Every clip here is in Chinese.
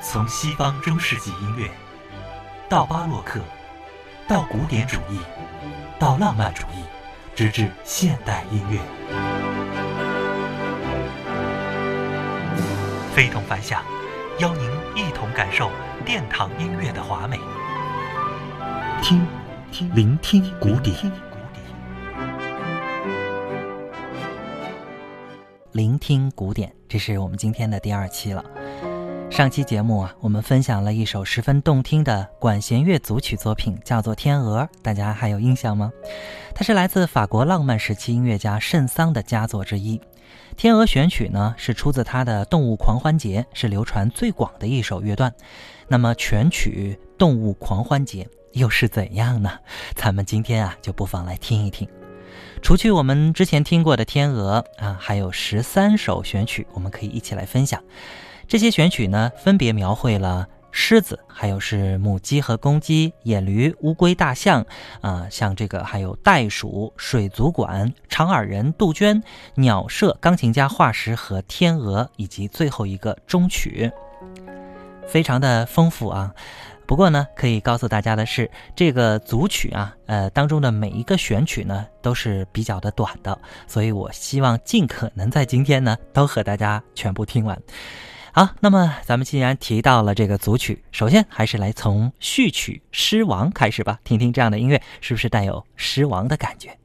从西方中世纪音乐，到巴洛克，到古典主义，到浪漫主义，直至现代音乐，非同凡响，邀您一同感受殿堂音乐的华美。听，听，聆听古典，聆听古典，这是我们今天的第二期了。上期节目啊，我们分享了一首十分动听的管弦乐组曲作品，叫做《天鹅》，大家还有印象吗？它是来自法国浪漫时期音乐家圣桑的佳作之一。《天鹅》选曲呢，是出自他的《动物狂欢节》，是流传最广的一首乐段。那么全曲《动物狂欢节》又是怎样呢？咱们今天啊，就不妨来听一听。除去我们之前听过的《天鹅》啊，还有十三首选曲，我们可以一起来分享。这些选曲呢，分别描绘了狮子，还有是母鸡和公鸡、野驴、乌龟、大象，啊，像这个还有袋鼠、水族馆、长耳人、杜鹃、鸟舍、钢琴家化石和天鹅，以及最后一个终曲，非常的丰富啊。不过呢，可以告诉大家的是，这个组曲啊，呃，当中的每一个选曲呢，都是比较的短的，所以我希望尽可能在今天呢，都和大家全部听完。好，那么咱们既然提到了这个组曲，首先还是来从序曲《狮王》开始吧，听听这样的音乐是不是带有狮王的感觉。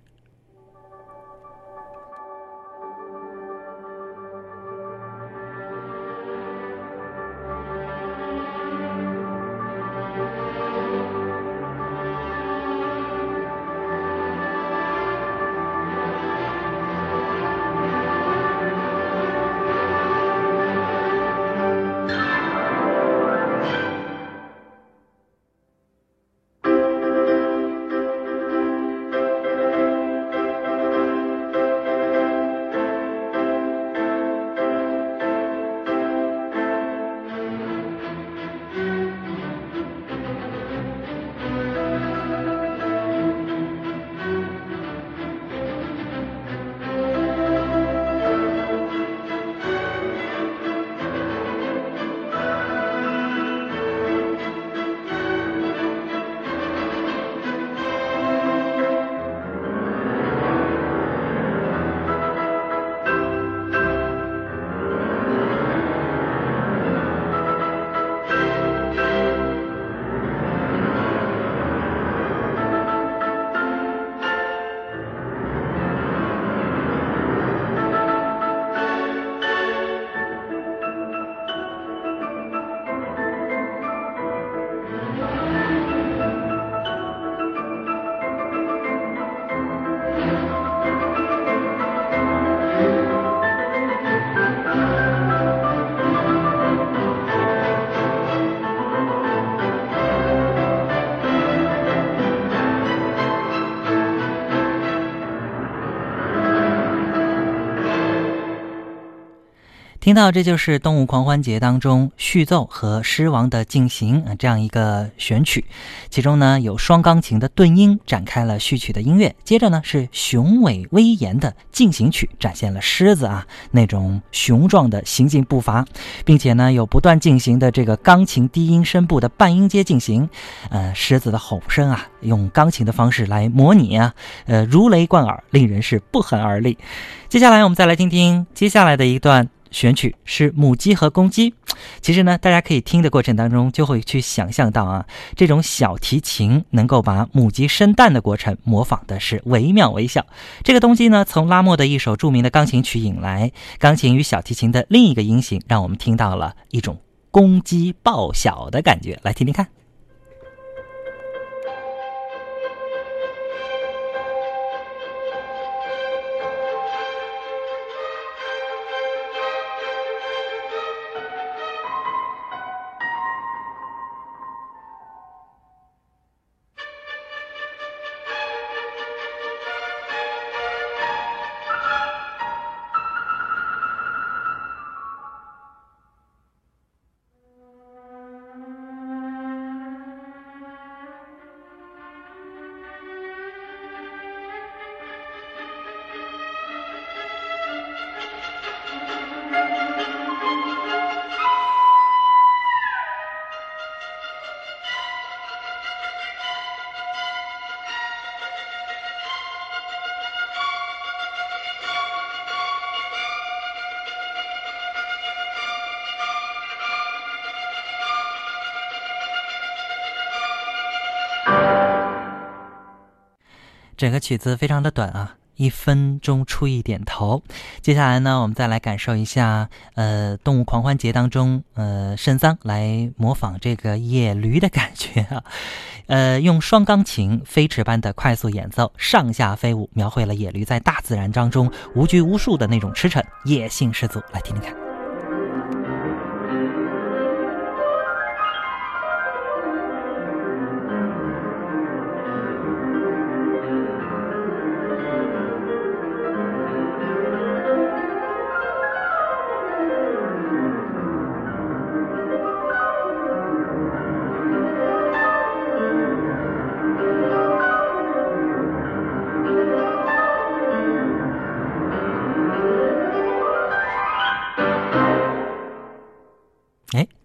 听到这就是《动物狂欢节》当中序奏和狮王的进行啊，这样一个选曲，其中呢有双钢琴的顿音展开了序曲的音乐，接着呢是雄伟威严的进行曲，展现了狮子啊那种雄壮的行进步伐，并且呢有不断进行的这个钢琴低音声部的半音阶进行，呃，狮子的吼声啊用钢琴的方式来模拟啊，呃如雷贯耳，令人是不寒而栗。接下来我们再来听听接下来的一段。选取是母鸡和公鸡，其实呢，大家可以听的过程当中就会去想象到啊，这种小提琴能够把母鸡生蛋的过程模仿的是惟妙惟肖。这个东西呢，从拉莫的一首著名的钢琴曲引来，钢琴与小提琴的另一个音型，让我们听到了一种公鸡报晓的感觉，来听听看。整个曲子非常的短啊。一分钟出一点头，接下来呢，我们再来感受一下，呃，动物狂欢节当中，呃，圣桑来模仿这个野驴的感觉啊，呃，用双钢琴飞驰般的快速演奏，上下飞舞，描绘了野驴在大自然当中无拘无束的那种驰骋，野性十足。来听听看。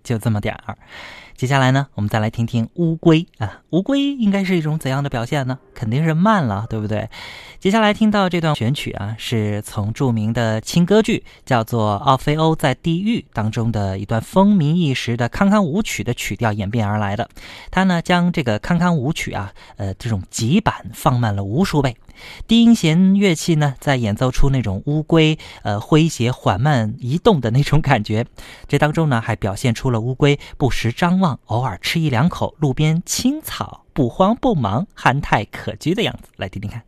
就这么点儿，接下来呢，我们再来听听乌龟啊，乌龟应该是一种怎样的表现呢？肯定是慢了，对不对？接下来听到这段选曲啊，是从著名的轻歌剧叫做《奥菲欧在地狱》当中的一段风靡一时的康康舞曲的曲调演变而来的。它呢，将这个康康舞曲啊，呃，这种急板放慢了无数倍。低音弦乐器呢，在演奏出那种乌龟呃诙谐缓慢移动的那种感觉。这当中呢，还表现出了乌龟不时张望，偶尔吃一两口路边青草，不慌不忙，憨态可掬的样子。来听听看。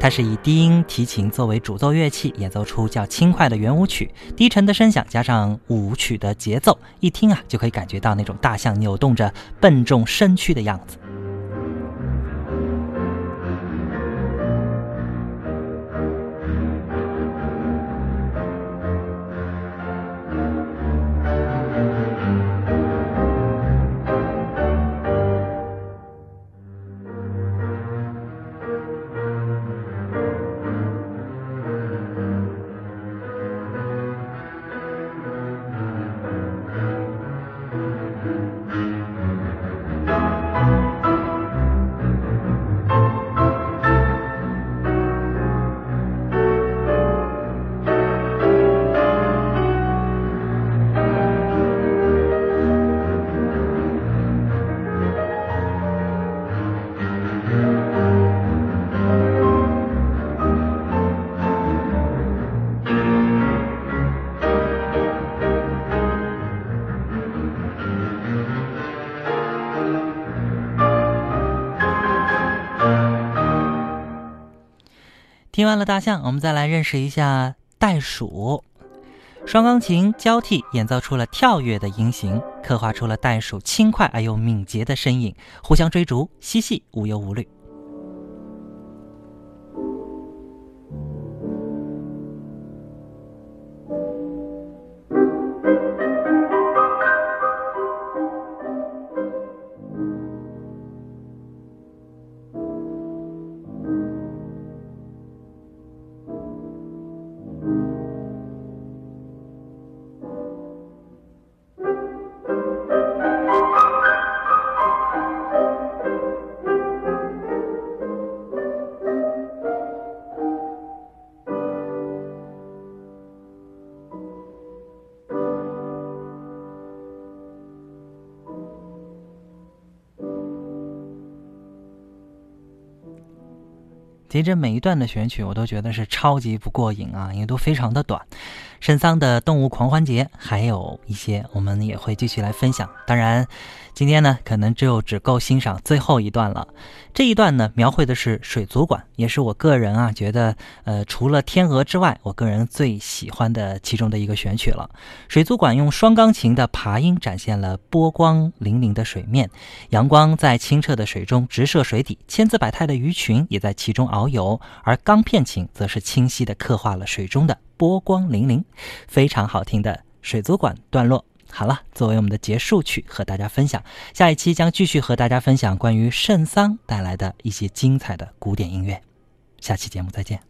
它是以低音提琴作为主奏乐器，演奏出较轻快的圆舞曲，低沉的声响加上舞曲的节奏，一听啊就可以感觉到那种大象扭动着笨重身躯的样子。听完了大象，我们再来认识一下袋鼠。双钢琴交替演奏出了跳跃的音型，刻画出了袋鼠轻快而又敏捷的身影，互相追逐，嬉戏无忧无虑。其实每一段的选曲我都觉得是超级不过瘾啊，因为都非常的短。圣桑的动物狂欢节还有一些，我们也会继续来分享。当然，今天呢，可能就只够欣赏最后一段了。这一段呢，描绘的是水族馆，也是我个人啊觉得，呃，除了天鹅之外，我个人最喜欢的其中的一个选曲了。水族馆用双钢琴的爬音展现了波光粼粼的水面，阳光在清澈的水中直射水底，千姿百态的鱼群也在其中遨游，而钢片琴则是清晰地刻画了水中的。波光粼粼，非常好听的水族馆段落。好了，作为我们的结束曲，和大家分享。下一期将继续和大家分享关于圣桑带来的一些精彩的古典音乐。下期节目再见。